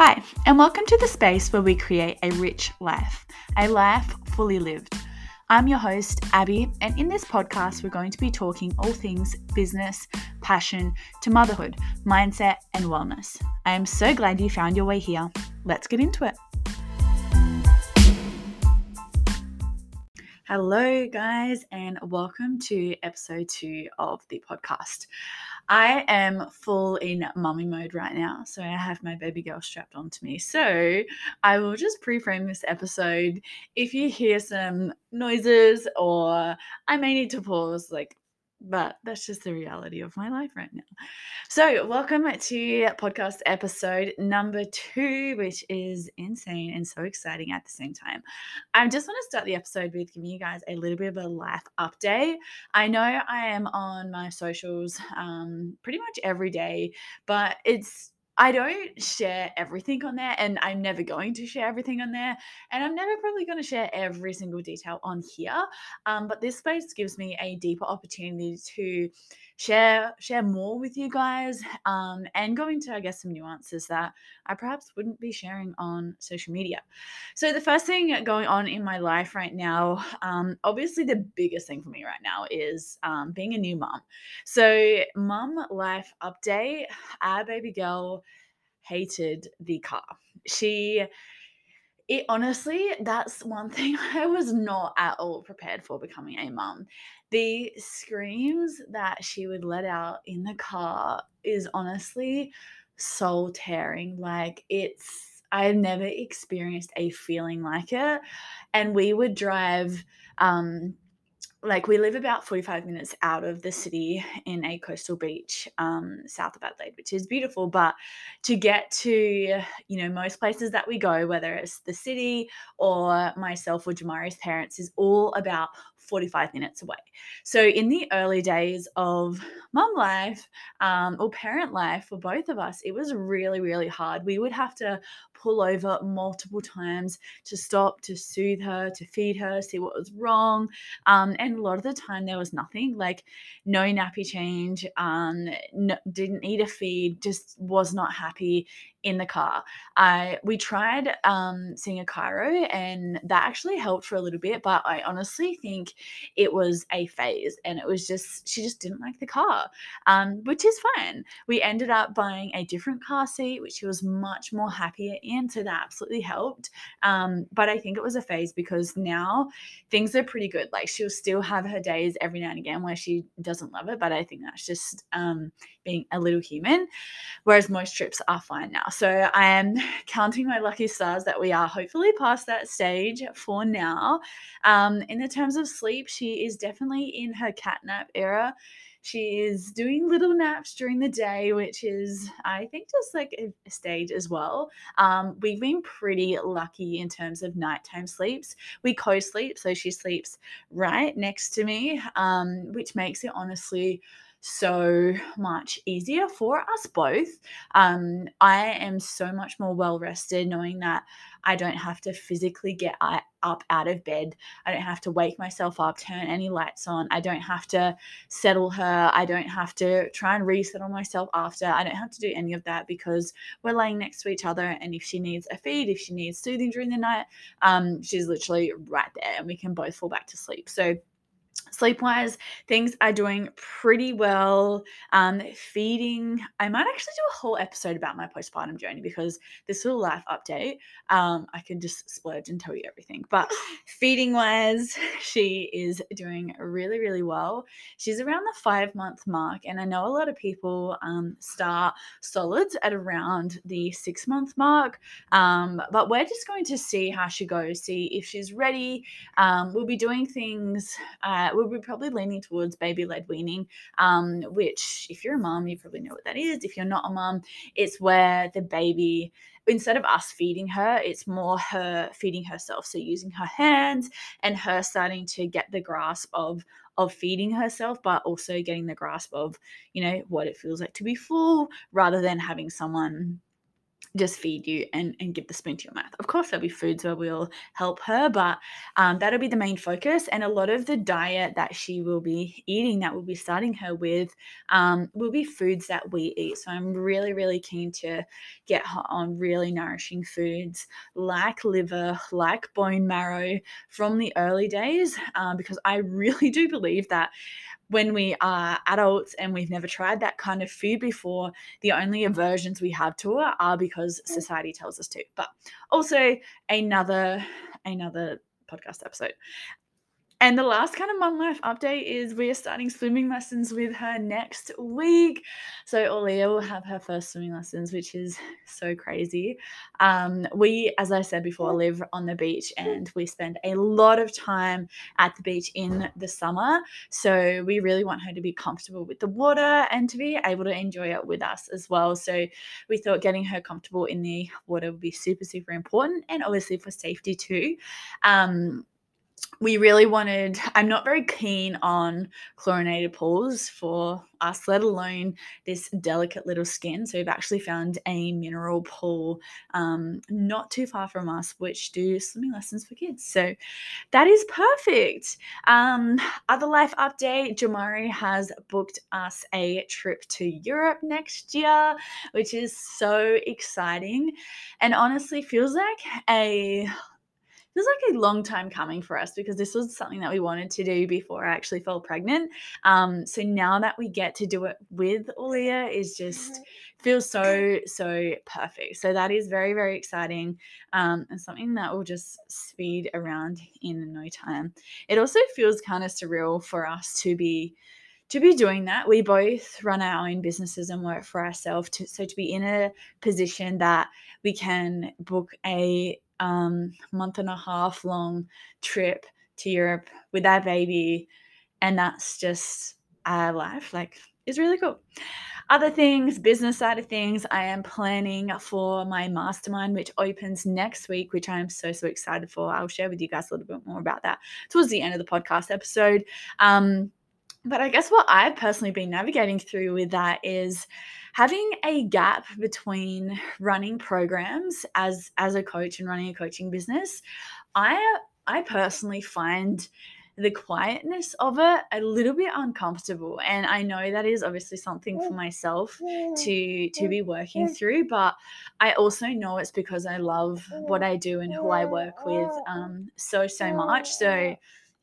Hi, and welcome to the space where we create a rich life, a life fully lived. I'm your host, Abby, and in this podcast, we're going to be talking all things business, passion, to motherhood, mindset, and wellness. I am so glad you found your way here. Let's get into it. Hello, guys, and welcome to episode two of the podcast. I am full in mummy mode right now. So I have my baby girl strapped onto me. So I will just pre frame this episode. If you hear some noises or I may need to pause, like but that's just the reality of my life right now. So, welcome to podcast episode number two, which is insane and so exciting at the same time. I just want to start the episode with giving you guys a little bit of a life update. I know I am on my socials um, pretty much every day, but it's I don't share everything on there, and I'm never going to share everything on there, and I'm never probably going to share every single detail on here. Um, but this space gives me a deeper opportunity to share share more with you guys, um, and go into I guess some nuances that I perhaps wouldn't be sharing on social media. So the first thing going on in my life right now, um, obviously the biggest thing for me right now is um, being a new mom. So mom life update, our baby girl hated the car. She it honestly, that's one thing I was not at all prepared for becoming a mum. The screams that she would let out in the car is honestly soul tearing. Like it's I've never experienced a feeling like it. And we would drive um like we live about 45 minutes out of the city in a coastal beach um, south of adelaide which is beautiful but to get to you know most places that we go whether it's the city or myself or jamari's parents is all about 45 minutes away. So, in the early days of mum life um, or parent life for both of us, it was really, really hard. We would have to pull over multiple times to stop, to soothe her, to feed her, see what was wrong. Um, and a lot of the time, there was nothing like no nappy change, um, no, didn't eat a feed, just was not happy in the car. I we tried um, seeing a chiro, and that actually helped for a little bit. But I honestly think it was a phase, and it was just she just didn't like the car, um, which is fine. We ended up buying a different car seat, which she was much more happier in, so that absolutely helped. Um, but I think it was a phase because now things are pretty good. Like she'll still have her days every now and again where she doesn't love it, but I think that's just um, being a little human. Whereas most trips are fine now. So I am counting my lucky stars that we are hopefully past that stage for now. Um, in the terms of sleep, she is definitely in her cat nap era. She is doing little naps during the day, which is, I think, just like a stage as well. Um, we've been pretty lucky in terms of nighttime sleeps. We co sleep, so she sleeps right next to me, um, which makes it honestly so much easier for us both. Um, I am so much more well rested knowing that I don't have to physically get up out of bed. I don't have to wake myself up, turn any lights on. I don't have to settle her. I don't have to try and resettle myself after. I don't have to do any of that because we're laying next to each other. And if she needs a feed, if she needs soothing during the night, um, she's literally right there and we can both fall back to sleep. So, sleep wise things are doing pretty well um feeding i might actually do a whole episode about my postpartum journey because this little life update um i can just splurge and tell you everything. But feeding wise she is doing really really well. She's around the five month mark and i know a lot of people um start solids at around the six month mark um but we're just going to see how she goes see if she's ready. Um we'll be doing things uh, we'll be probably leaning towards baby led weaning, um, which, if you're a mom, you probably know what that is. If you're not a mom, it's where the baby instead of us feeding her, it's more her feeding herself. So using her hands and her starting to get the grasp of of feeding herself, but also getting the grasp of, you know, what it feels like to be full rather than having someone just feed you and, and give the spoon to your mouth. Of course, there'll be foods where we'll help her, but um, that'll be the main focus. And a lot of the diet that she will be eating, that we'll be starting her with, um, will be foods that we eat. So I'm really, really keen to get her on really nourishing foods like liver, like bone marrow from the early days, um, because I really do believe that when we are adults and we've never tried that kind of food before, the only aversions we have to it are because mm. society tells us to. But also another another podcast episode. And the last kind of mum life update is we are starting swimming lessons with her next week. So Aulia will have her first swimming lessons, which is so crazy. Um, we, as I said before, live on the beach and we spend a lot of time at the beach in the summer. So we really want her to be comfortable with the water and to be able to enjoy it with us as well. So we thought getting her comfortable in the water would be super, super important and obviously for safety too. Um, we really wanted i'm not very keen on chlorinated pools for us let alone this delicate little skin. So we've actually found a mineral pool um, not too far from us which do swimming lessons for kids. So that is perfect. Um, other life update jamari has booked us a trip to europe next year which is so exciting and honestly feels like a was like a long time coming for us because this was something that we wanted to do before I actually fell pregnant. Um, so now that we get to do it with Aulia is just mm-hmm. feels so so perfect. So that is very very exciting um, and something that will just speed around in no time. It also feels kind of surreal for us to be to be doing that. We both run our own businesses and work for ourselves. To, so to be in a position that we can book a um, month and a half long trip to Europe with our baby, and that's just our life. Like, is really cool. Other things, business side of things, I am planning for my mastermind, which opens next week, which I am so, so excited for. I'll share with you guys a little bit more about that towards the end of the podcast episode. Um, but I guess what I've personally been navigating through with that is having a gap between running programs as as a coach and running a coaching business. I I personally find the quietness of it a little bit uncomfortable and i know that is obviously something for myself to to be working through but i also know it's because i love what i do and who i work with um so so much so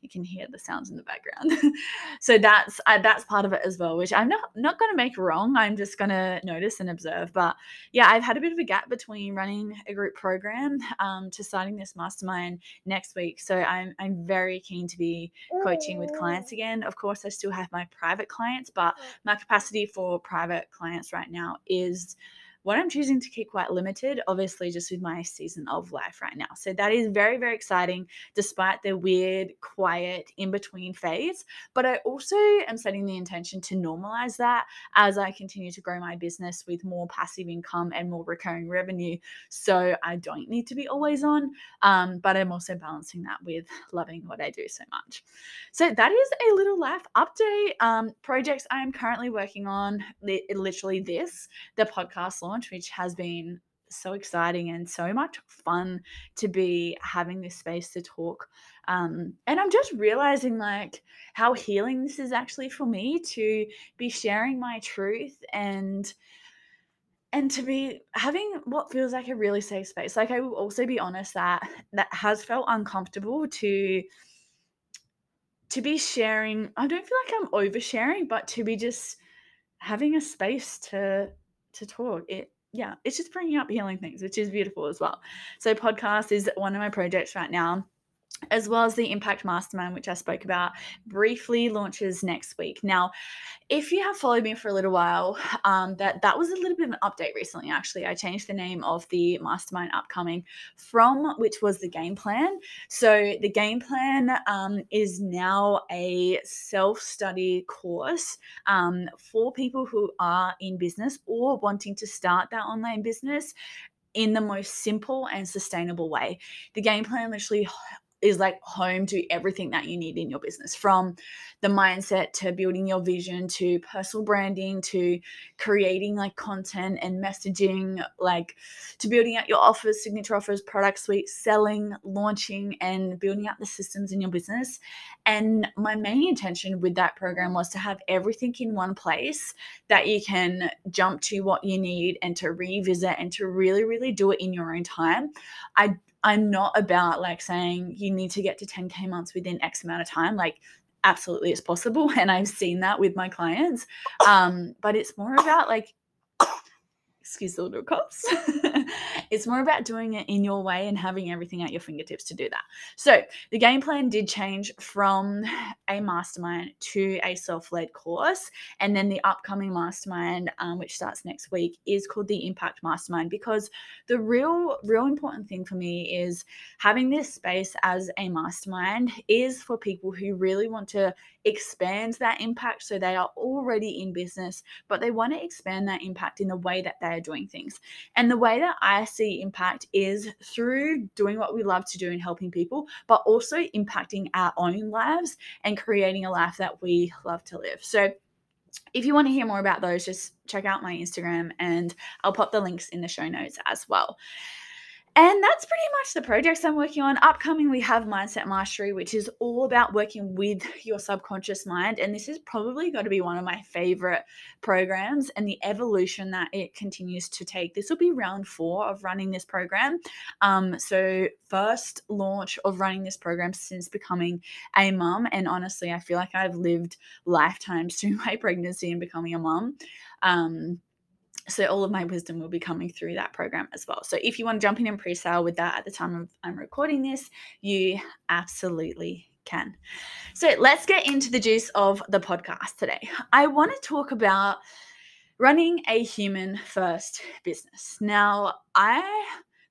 you can hear the sounds in the background. so that's uh, that's part of it as well, which I'm not not going to make wrong. I'm just going to notice and observe. But yeah, I've had a bit of a gap between running a group program um, to starting this mastermind next week. So I'm I'm very keen to be coaching with clients again. Of course, I still have my private clients, but my capacity for private clients right now is what I'm choosing to keep quite limited, obviously, just with my season of life right now. So that is very, very exciting, despite the weird, quiet, in between phase. But I also am setting the intention to normalize that as I continue to grow my business with more passive income and more recurring revenue. So I don't need to be always on, um, but I'm also balancing that with loving what I do so much. So that is a little life update. Um, projects I am currently working on, literally this, the podcast launch launch, which has been so exciting and so much fun to be having this space to talk. Um, and I'm just realizing like how healing this is actually for me to be sharing my truth and and to be having what feels like a really safe space. Like I will also be honest that that has felt uncomfortable to to be sharing. I don't feel like I'm oversharing, but to be just having a space to to talk. It yeah, it's just bringing up healing things, which is beautiful as well. So podcast is one of my projects right now as well as the Impact Mastermind, which I spoke about briefly, launches next week. Now, if you have followed me for a little while, um, that that was a little bit of an update recently. Actually, I changed the name of the Mastermind upcoming from which was the game plan. So the game plan um, is now a self-study course um, for people who are in business or wanting to start their online business in the most simple and sustainable way. The game plan literally is like home to everything that you need in your business from the mindset to building your vision to personal branding to creating like content and messaging like to building out your offers signature offers product suite selling launching and building out the systems in your business. And my main intention with that program was to have everything in one place that you can jump to what you need and to revisit and to really really do it in your own time. I I'm not about like saying you need to get to 10K months within X amount of time. Like, absolutely, it's possible. And I've seen that with my clients. Um, but it's more about like excuse the little coughs. it's more about doing it in your way and having everything at your fingertips to do that. So the game plan did change from a mastermind to a self-led course, and then the upcoming mastermind, um, which starts next week, is called the Impact Mastermind because the real, real important thing for me is having this space as a mastermind is for people who really want to expand that impact so they are already in business but they want to expand that impact in the way that they are doing things and the way that i see impact is through doing what we love to do and helping people but also impacting our own lives and creating a life that we love to live so if you want to hear more about those, just check out my Instagram and I'll pop the links in the show notes as well. And that's pretty much the projects I'm working on. Upcoming, we have Mindset Mastery, which is all about working with your subconscious mind. And this is probably going to be one of my favorite programs and the evolution that it continues to take. This will be round four of running this program. Um, so, first launch of running this program since becoming a mum. And honestly, I feel like I've lived lifetimes through my pregnancy and becoming a mum. So all of my wisdom will be coming through that program as well. So if you want to jump in and pre-sale with that at the time of I'm recording this, you absolutely can. So let's get into the juice of the podcast today. I want to talk about running a human first business. Now, I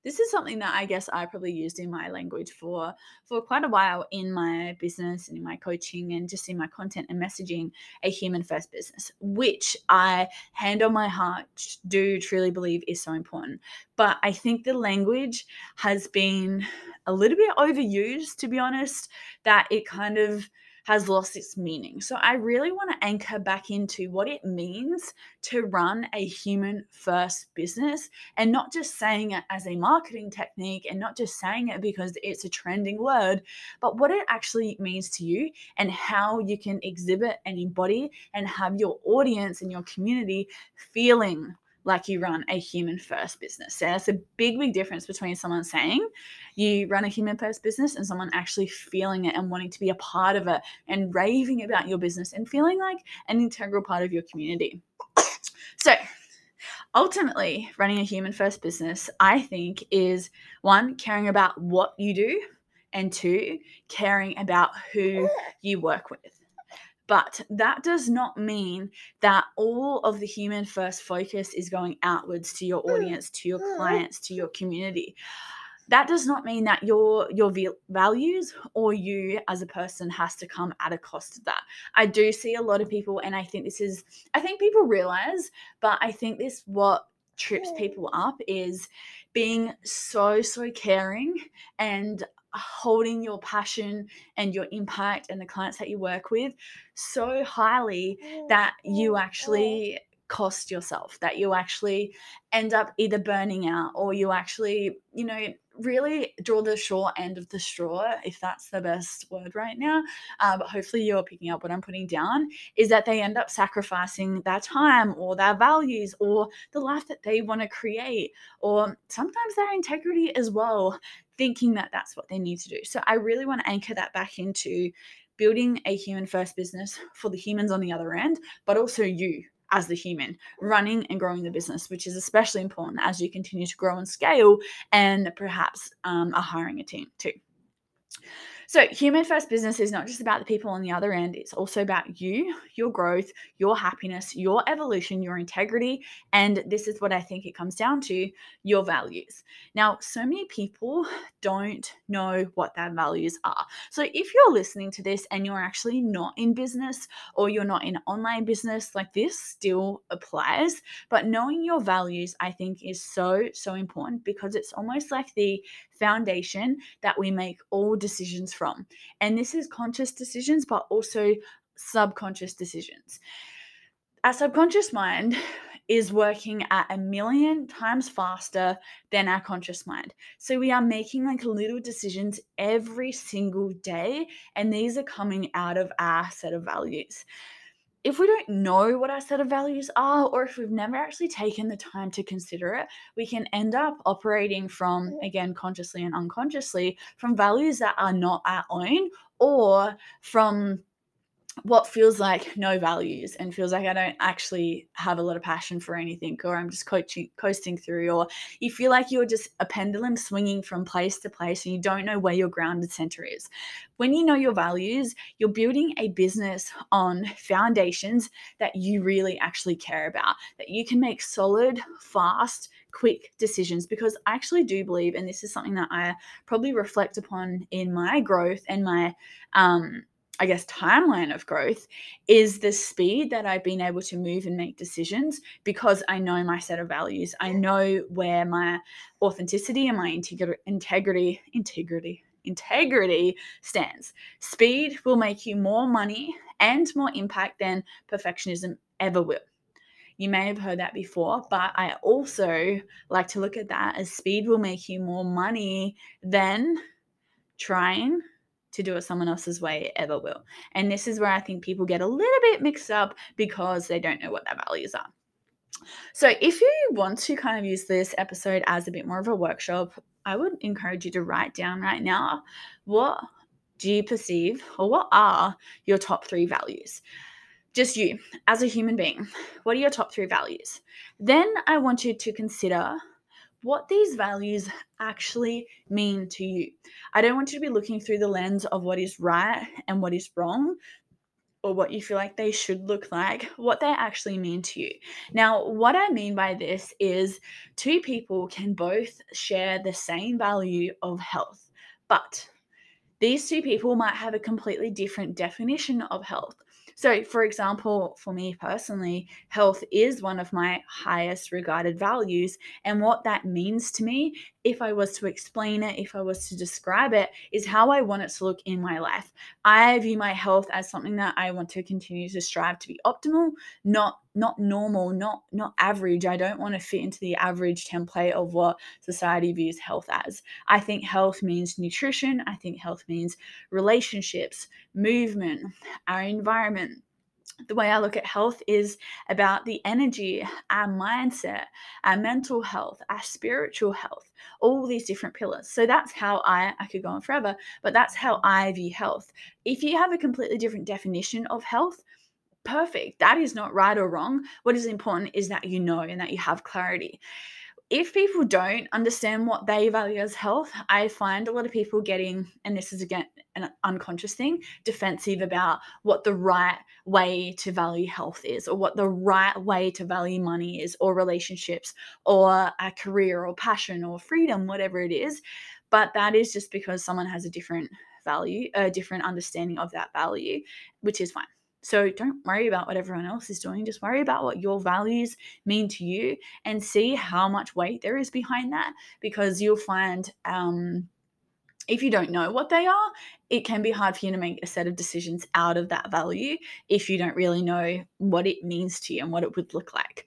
this is something that I guess I probably used in my language for for quite a while in my business and in my coaching and just in my content and messaging a human first business, which I hand on my heart do truly believe is so important. But I think the language has been a little bit overused, to be honest, that it kind of has lost its meaning. So I really want to anchor back into what it means to run a human first business and not just saying it as a marketing technique and not just saying it because it's a trending word, but what it actually means to you and how you can exhibit and embody and have your audience and your community feeling like you run a human first business. So that's a big, big difference between someone saying you run a human first business and someone actually feeling it and wanting to be a part of it and raving about your business and feeling like an integral part of your community. So, ultimately, running a human first business, I think, is one, caring about what you do, and two, caring about who you work with. But that does not mean that all of the human first focus is going outwards to your mm, audience, to your mm-hmm. clients, to your community. That does not mean that your your values or you as a person has to come at a cost of that. I do see a lot of people, and I think this is, I think people realize, but I think this what trips mm. people up is being so so caring and holding your passion and your impact and the clients that you work with so highly that you actually cost yourself, that you actually end up either burning out or you actually, you know, really draw the short end of the straw, if that's the best word right now. Uh, but hopefully, you're picking up what I'm putting down is that they end up sacrificing their time or their values or the life that they want to create, or sometimes their integrity as well, thinking that that's what they need to do. So, I really want to anchor that back into building a human first business for the humans on the other end, but also you as the human running and growing the business, which is especially important as you continue to grow and scale and perhaps um, are hiring a team too. So, human first business is not just about the people on the other end, it's also about you, your growth, your happiness, your evolution, your integrity. And this is what I think it comes down to your values. Now, so many people don't know what their values are. So, if you're listening to this and you're actually not in business or you're not in online business, like this still applies. But knowing your values, I think, is so, so important because it's almost like the foundation that we make all decisions from. And this is conscious decisions, but also subconscious decisions. Our subconscious mind is working at a million times faster than our conscious mind. So we are making like little decisions every single day, and these are coming out of our set of values if we don't know what our set of values are, or if we've never actually taken the time to consider it, we can end up operating from, again, consciously and unconsciously, from values that are not our own or from what feels like no values and feels like I don't actually have a lot of passion for anything, or I'm just coaching, coasting through, or you feel like you're just a pendulum swinging from place to place and you don't know where your grounded center is. When you know your values, you're building a business on foundations that you really actually care about, that you can make solid, fast, quick decisions because I actually do believe, and this is something that I probably reflect upon in my growth and my um, I guess, timeline of growth is the speed that I've been able to move and make decisions because I know my set of values. I know where my authenticity and my integrity, integrity, integrity, integrity stands. Speed will make you more money and more impact than perfectionism ever will. You may have heard that before, but I also like to look at that as speed will make you more money than trying to do it someone else's way ever will. And this is where I think people get a little bit mixed up because they don't know what their values are. So, if you want to kind of use this episode as a bit more of a workshop, I would encourage you to write down right now what do you perceive or what are your top three values? Just you as a human being. What are your top three values? Then I want you to consider what these values actually mean to you. I don't want you to be looking through the lens of what is right and what is wrong or what you feel like they should look like, what they actually mean to you. Now, what I mean by this is two people can both share the same value of health, but these two people might have a completely different definition of health. So, for example, for me personally, health is one of my highest regarded values. And what that means to me, if I was to explain it, if I was to describe it, is how I want it to look in my life. I view my health as something that I want to continue to strive to be optimal, not not normal, not not average. I don't want to fit into the average template of what society views health as. I think health means nutrition, I think health means relationships, movement, our environment the way I look at health is about the energy, our mindset, our mental health, our spiritual health, all these different pillars. So that's how I, I could go on forever, but that's how I view health. If you have a completely different definition of health, perfect. That is not right or wrong. What is important is that you know and that you have clarity if people don't understand what they value as health, I find a lot of people getting, and this is again an unconscious thing, defensive about what the right way to value health is, or what the right way to value money is, or relationships, or a career, or passion, or freedom, whatever it is. But that is just because someone has a different value, a different understanding of that value, which is fine. So don't worry about what everyone else is doing. Just worry about what your values mean to you and see how much weight there is behind that because you'll find um, if you don't know what they are, it can be hard for you to make a set of decisions out of that value if you don't really know what it means to you and what it would look like.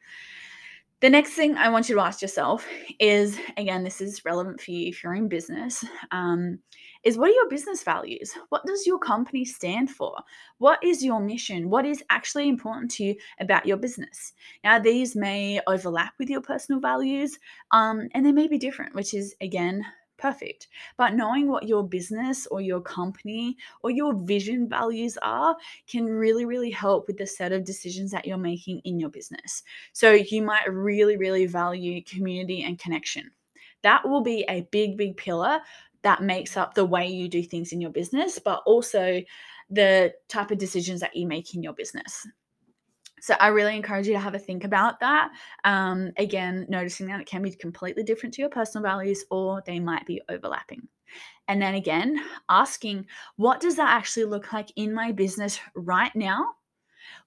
The next thing I want you to ask yourself is again, this is relevant for you if you're in business, um, is what are your business values? What does your company stand for? What is your mission? What is actually important to you about your business? Now, these may overlap with your personal values um, and they may be different, which is again perfect. But knowing what your business or your company or your vision values are can really, really help with the set of decisions that you're making in your business. So you might really, really value community and connection. That will be a big, big pillar that makes up the way you do things in your business, but also the type of decisions that you make in your business. So I really encourage you to have a think about that. Um, again, noticing that it can be completely different to your personal values or they might be overlapping. And then again, asking, what does that actually look like in my business right now?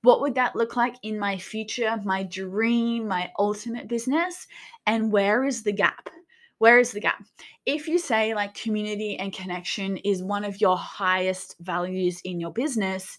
What would that look like in my future, my dream, my ultimate business? And where is the gap? Where is the gap? If you say like community and connection is one of your highest values in your business,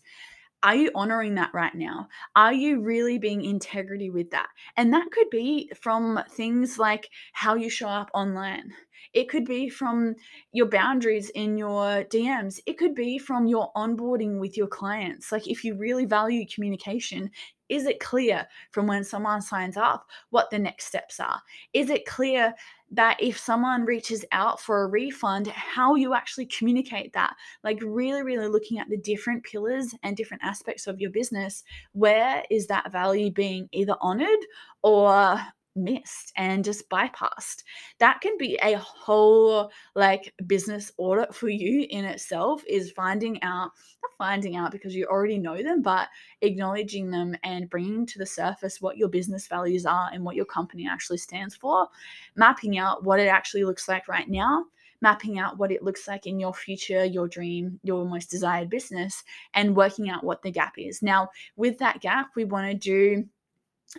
are you honoring that right now? Are you really being integrity with that? And that could be from things like how you show up online. It could be from your boundaries in your DMs. It could be from your onboarding with your clients. Like, if you really value communication, is it clear from when someone signs up what the next steps are? Is it clear that if someone reaches out for a refund, how you actually communicate that? Like, really, really looking at the different pillars and different aspects of your business. Where is that value being either honored or missed and just bypassed. That can be a whole like business audit for you in itself is finding out not finding out because you already know them but acknowledging them and bringing to the surface what your business values are and what your company actually stands for, mapping out what it actually looks like right now mapping out what it looks like in your future, your dream, your most desired business, and working out what the gap is. Now, with that gap, we want to do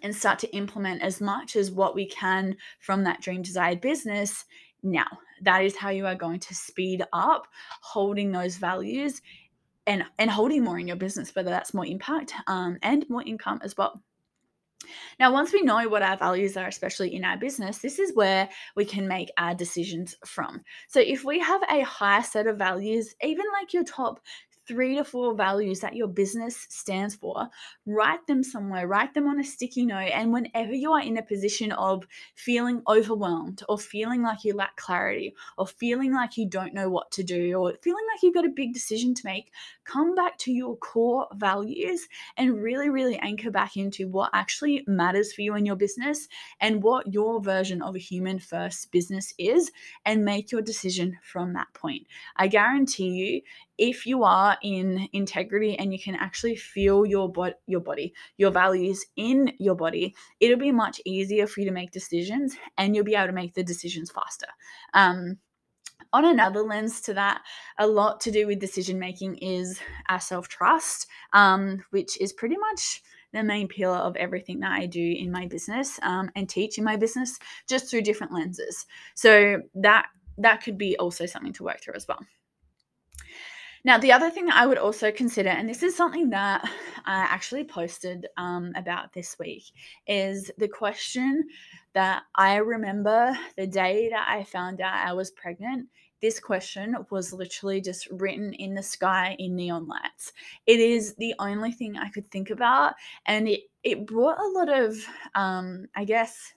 and start to implement as much as what we can from that dream desired business now. That is how you are going to speed up holding those values and and holding more in your business, whether that's more impact um, and more income as well. Now, once we know what our values are, especially in our business, this is where we can make our decisions from. So, if we have a higher set of values, even like your top three to four values that your business stands for, write them somewhere, write them on a sticky note. And whenever you are in a position of feeling overwhelmed or feeling like you lack clarity or feeling like you don't know what to do or feeling like you've got a big decision to make, come back to your core values and really, really anchor back into what actually matters for you in your business and what your version of a human first business is and make your decision from that point. I guarantee you, if you are in integrity and you can actually feel your body your body your values in your body it'll be much easier for you to make decisions and you'll be able to make the decisions faster um, on another lens to that, a lot to do with decision making is our self trust, um, which is pretty much the main pillar of everything that I do in my business um, and teach in my business, just through different lenses. So that that could be also something to work through as well. Now, the other thing that I would also consider, and this is something that I actually posted um, about this week, is the question that I remember the day that I found out I was pregnant. This question was literally just written in the sky in neon lights. It is the only thing I could think about, and it it brought a lot of, um, I guess,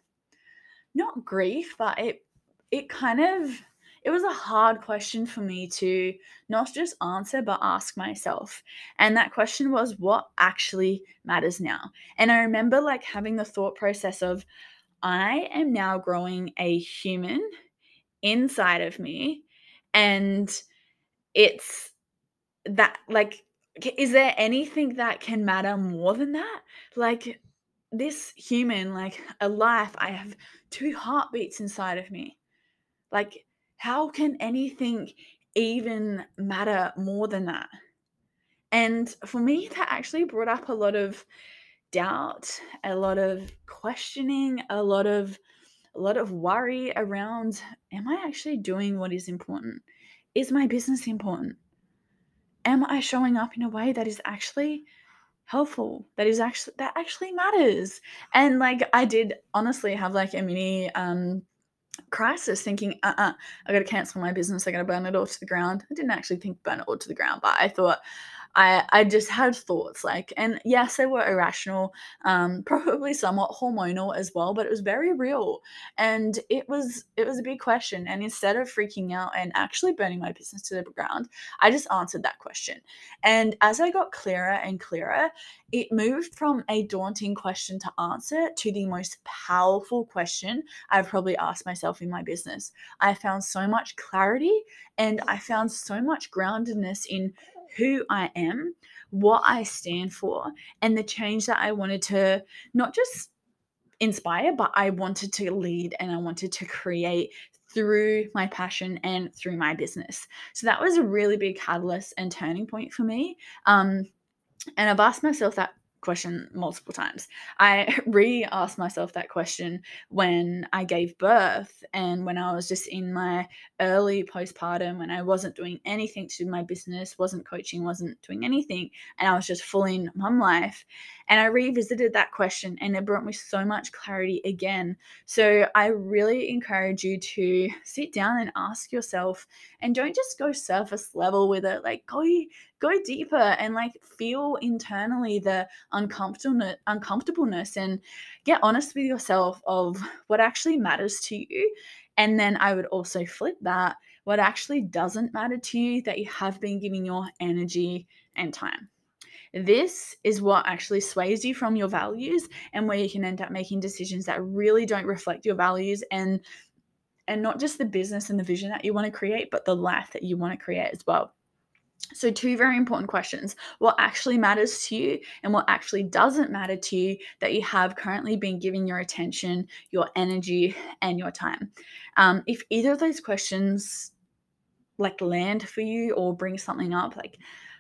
not grief, but it it kind of it was a hard question for me to not just answer, but ask myself. And that question was, what actually matters now? And I remember like having the thought process of, I am now growing a human inside of me. And it's that, like, is there anything that can matter more than that? Like, this human, like a life, I have two heartbeats inside of me. Like, how can anything even matter more than that? And for me, that actually brought up a lot of doubt, a lot of questioning, a lot of a lot of worry around am I actually doing what is important? Is my business important? Am I showing up in a way that is actually helpful that is actually that actually matters and like i did honestly have like a mini um crisis thinking uh-uh i gotta cancel my business i gotta burn it all to the ground. I didn't actually think burn it all to the ground but i thought I, I just had thoughts like, and yes, they were irrational, um, probably somewhat hormonal as well, but it was very real. And it was, it was a big question. And instead of freaking out and actually burning my business to the ground, I just answered that question. And as I got clearer and clearer, it moved from a daunting question to answer to the most powerful question I've probably asked myself in my business. I found so much clarity and I found so much groundedness in who I am, what I stand for, and the change that I wanted to not just inspire, but I wanted to lead and I wanted to create through my passion and through my business. So that was a really big catalyst and turning point for me. Um, and I've asked myself that question multiple times. I re asked myself that question when I gave birth and when I was just in my early postpartum, when I wasn't doing anything to my business, wasn't coaching, wasn't doing anything, and I was just full in mum life. And I revisited that question and it brought me so much clarity again. So I really encourage you to sit down and ask yourself and don't just go surface level with it. Like go go deeper and like feel internally the uncomfortableness uncomfortableness and get honest with yourself of what actually matters to you. And then I would also flip that what actually doesn't matter to you that you have been giving your energy and time. This is what actually sways you from your values and where you can end up making decisions that really don't reflect your values and and not just the business and the vision that you want to create, but the life that you want to create as well. So, two very important questions what actually matters to you and what actually doesn't matter to you that you have currently been giving your attention, your energy, and your time. Um, if either of those questions like land for you or bring something up, like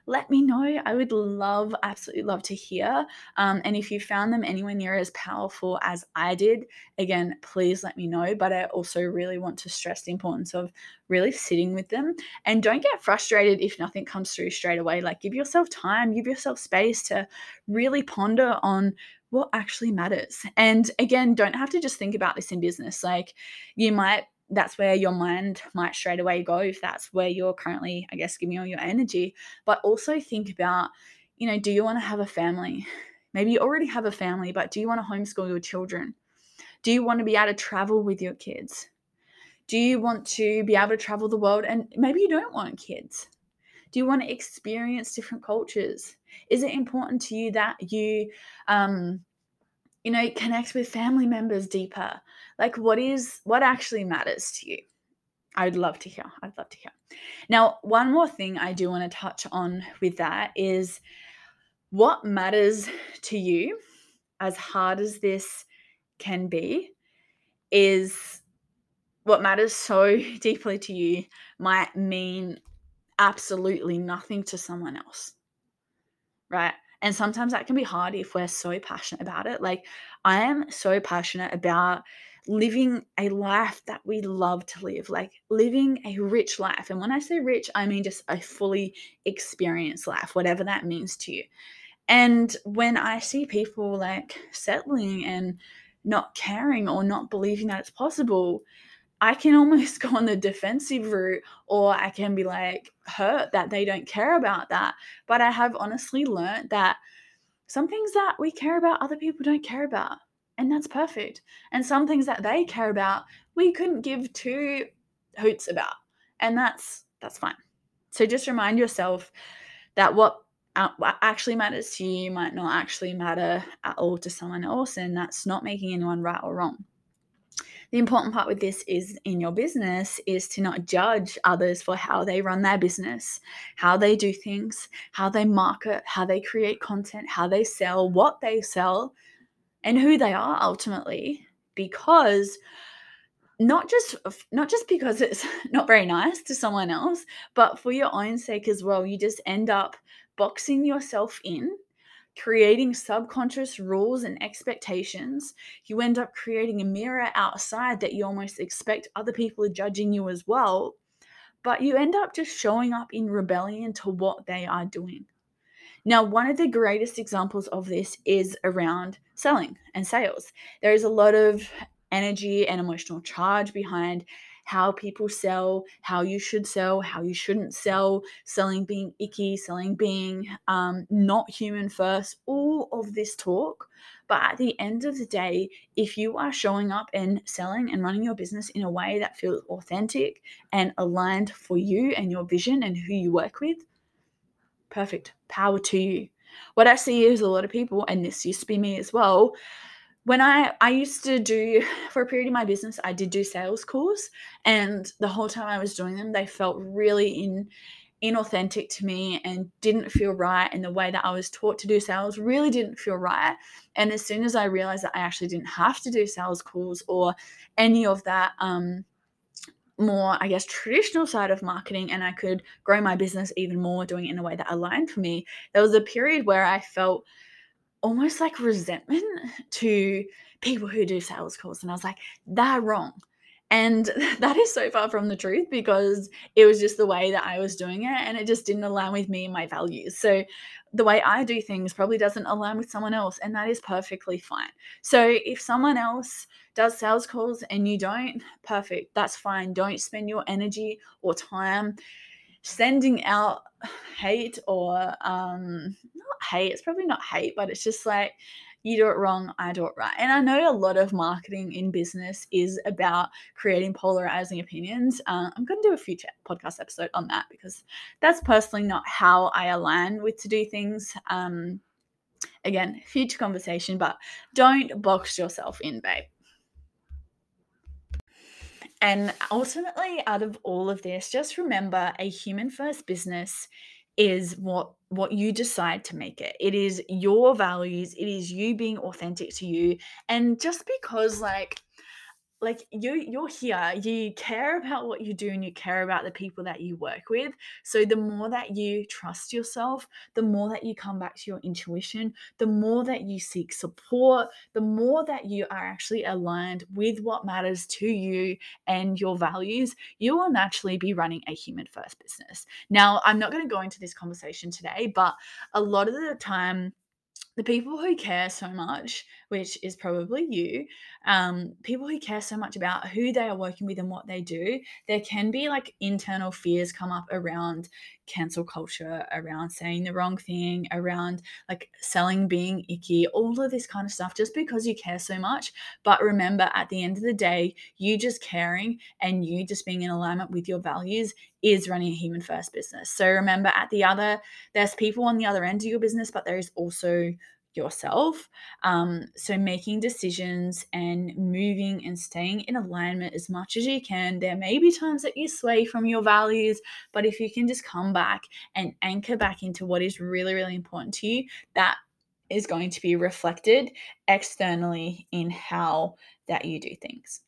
let me know. I would love, absolutely love to hear. Um, and if you found them anywhere near as powerful as I did, again, please let me know. But I also really want to stress the importance of really sitting with them and don't get frustrated if nothing comes through straight away. Like, give yourself time, give yourself space to really ponder on what actually matters. And again, don't have to just think about this in business. Like, you might that's where your mind might straight away go if that's where you're currently, I guess, giving all your energy. But also think about, you know, do you want to have a family? Maybe you already have a family, but do you want to homeschool your children? Do you want to be able to travel with your kids? Do you want to be able to travel the world? And maybe you don't want kids. Do you want to experience different cultures? Is it important to you that you, um, you know, connect with family members deeper? Like, what is what actually matters to you? I'd love to hear. I'd love to hear. Now, one more thing I do want to touch on with that is what matters to you, as hard as this can be, is what matters so deeply to you might mean absolutely nothing to someone else. Right? And sometimes that can be hard if we're so passionate about it. Like, I am so passionate about living a life that we love to live, like living a rich life. And when I say rich, I mean just a fully experienced life, whatever that means to you. And when I see people like settling and not caring or not believing that it's possible, I can almost go on the defensive route or I can be like hurt that they don't care about that. But I have honestly learned that some things that we care about, other people don't care about. And that's perfect. And some things that they care about, we couldn't give two hoots about. And that's that's fine. So just remind yourself that what uh, what actually matters to you might not actually matter at all to someone else and that's not making anyone right or wrong the important part with this is in your business is to not judge others for how they run their business, how they do things, how they market, how they create content, how they sell, what they sell, and who they are ultimately. Because not just not just because it's not very nice to someone else but for your own sake as well you just end up boxing yourself in creating subconscious rules and expectations, you end up creating a mirror outside that you almost expect other people are judging you as well. But you end up just showing up in rebellion to what they are doing. Now, one of the greatest examples of this is around selling and sales. There is a lot of energy and emotional charge behind how people sell, how you should sell, how you shouldn't sell, selling being icky, selling being um, not human first, all of this talk. But at the end of the day, if you are showing up and selling and running your business in a way that feels authentic and aligned for you and your vision and who you work with, perfect. Power to you. What I see is a lot of people, and this used to be me as well. When I I used to do for a period in my business, I did do sales calls, and the whole time I was doing them, they felt really in inauthentic to me and didn't feel right and the way that I was taught to do sales really didn't feel right. And as soon as I realized that I actually didn't have to do sales calls or any of that um more, I guess, traditional side of marketing and I could grow my business even more doing it in a way that aligned for me, there was a period where I felt almost like resentment to people who do sales calls. And I was like, they're wrong. And that is so far from the truth because it was just the way that I was doing it and it just didn't align with me and my values. So the way I do things probably doesn't align with someone else, and that is perfectly fine. So if someone else does sales calls and you don't, perfect, that's fine. Don't spend your energy or time sending out hate or um not hate it's probably not hate but it's just like you do it wrong, I do it right. And I know a lot of marketing in business is about creating polarizing opinions. Uh, I'm going to do a future podcast episode on that because that's personally not how I align with to do things. Um, again, future conversation, but don't box yourself in, babe. And ultimately, out of all of this, just remember a human first business is what what you decide to make it. It is your values, it is you being authentic to you. And just because like like you you're here you care about what you do and you care about the people that you work with. So the more that you trust yourself the more that you come back to your intuition the more that you seek support the more that you are actually aligned with what matters to you and your values you will naturally be running a human first business. Now i'm not going to go into this conversation today but a lot of the time the people who care so much, which is probably you, um, people who care so much about who they are working with and what they do, there can be like internal fears come up around cancel culture, around saying the wrong thing, around like selling being icky, all of this kind of stuff, just because you care so much. But remember, at the end of the day, you just caring and you just being in alignment with your values is running a human first business. So remember, at the other, there's people on the other end of your business, but there is also yourself. Um, so, making decisions and moving and staying in alignment as much as you can. There may be times that you sway from your values, but if you can just come back and anchor back into what is really, really important to you, that is going to be reflected externally in how that you do things.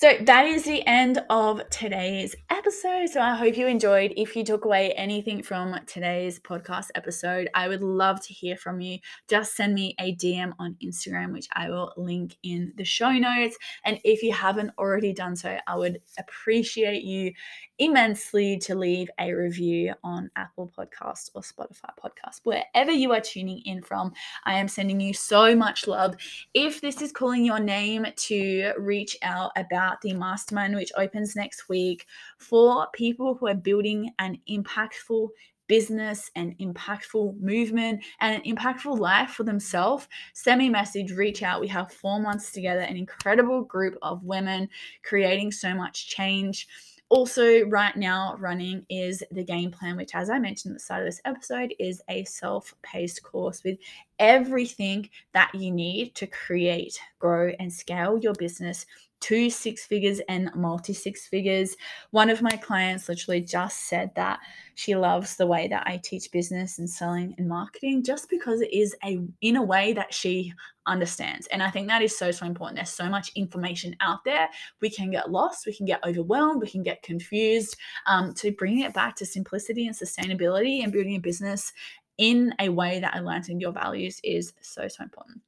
So that is the end of today's episode. So I hope you enjoyed. If you took away anything from today's podcast episode, I would love to hear from you. Just send me a DM on Instagram, which I will link in the show notes. And if you haven't already done so, I would appreciate you immensely to leave a review on Apple Podcast or Spotify Podcast, wherever you are tuning in from. I am sending you so much love. If this is calling your name to reach out about the mastermind, which opens next week for people who are building an impactful business and impactful movement and an impactful life for themselves, send me a message, reach out. We have four months together, an incredible group of women creating so much change also, right now, running is the game plan, which, as I mentioned at the start of this episode, is a self paced course with everything that you need to create, grow, and scale your business to six figures and multi six figures. One of my clients literally just said that she loves the way that I teach business and selling and marketing just because it is a in a way that she understands. And I think that is so so important. There's so much information out there. We can get lost, we can get overwhelmed, we can get confused. Um, to bringing it back to simplicity and sustainability and building a business in a way that aligns with your values is so so important.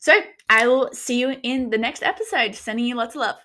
So I will see you in the next episode. Sending you lots of love.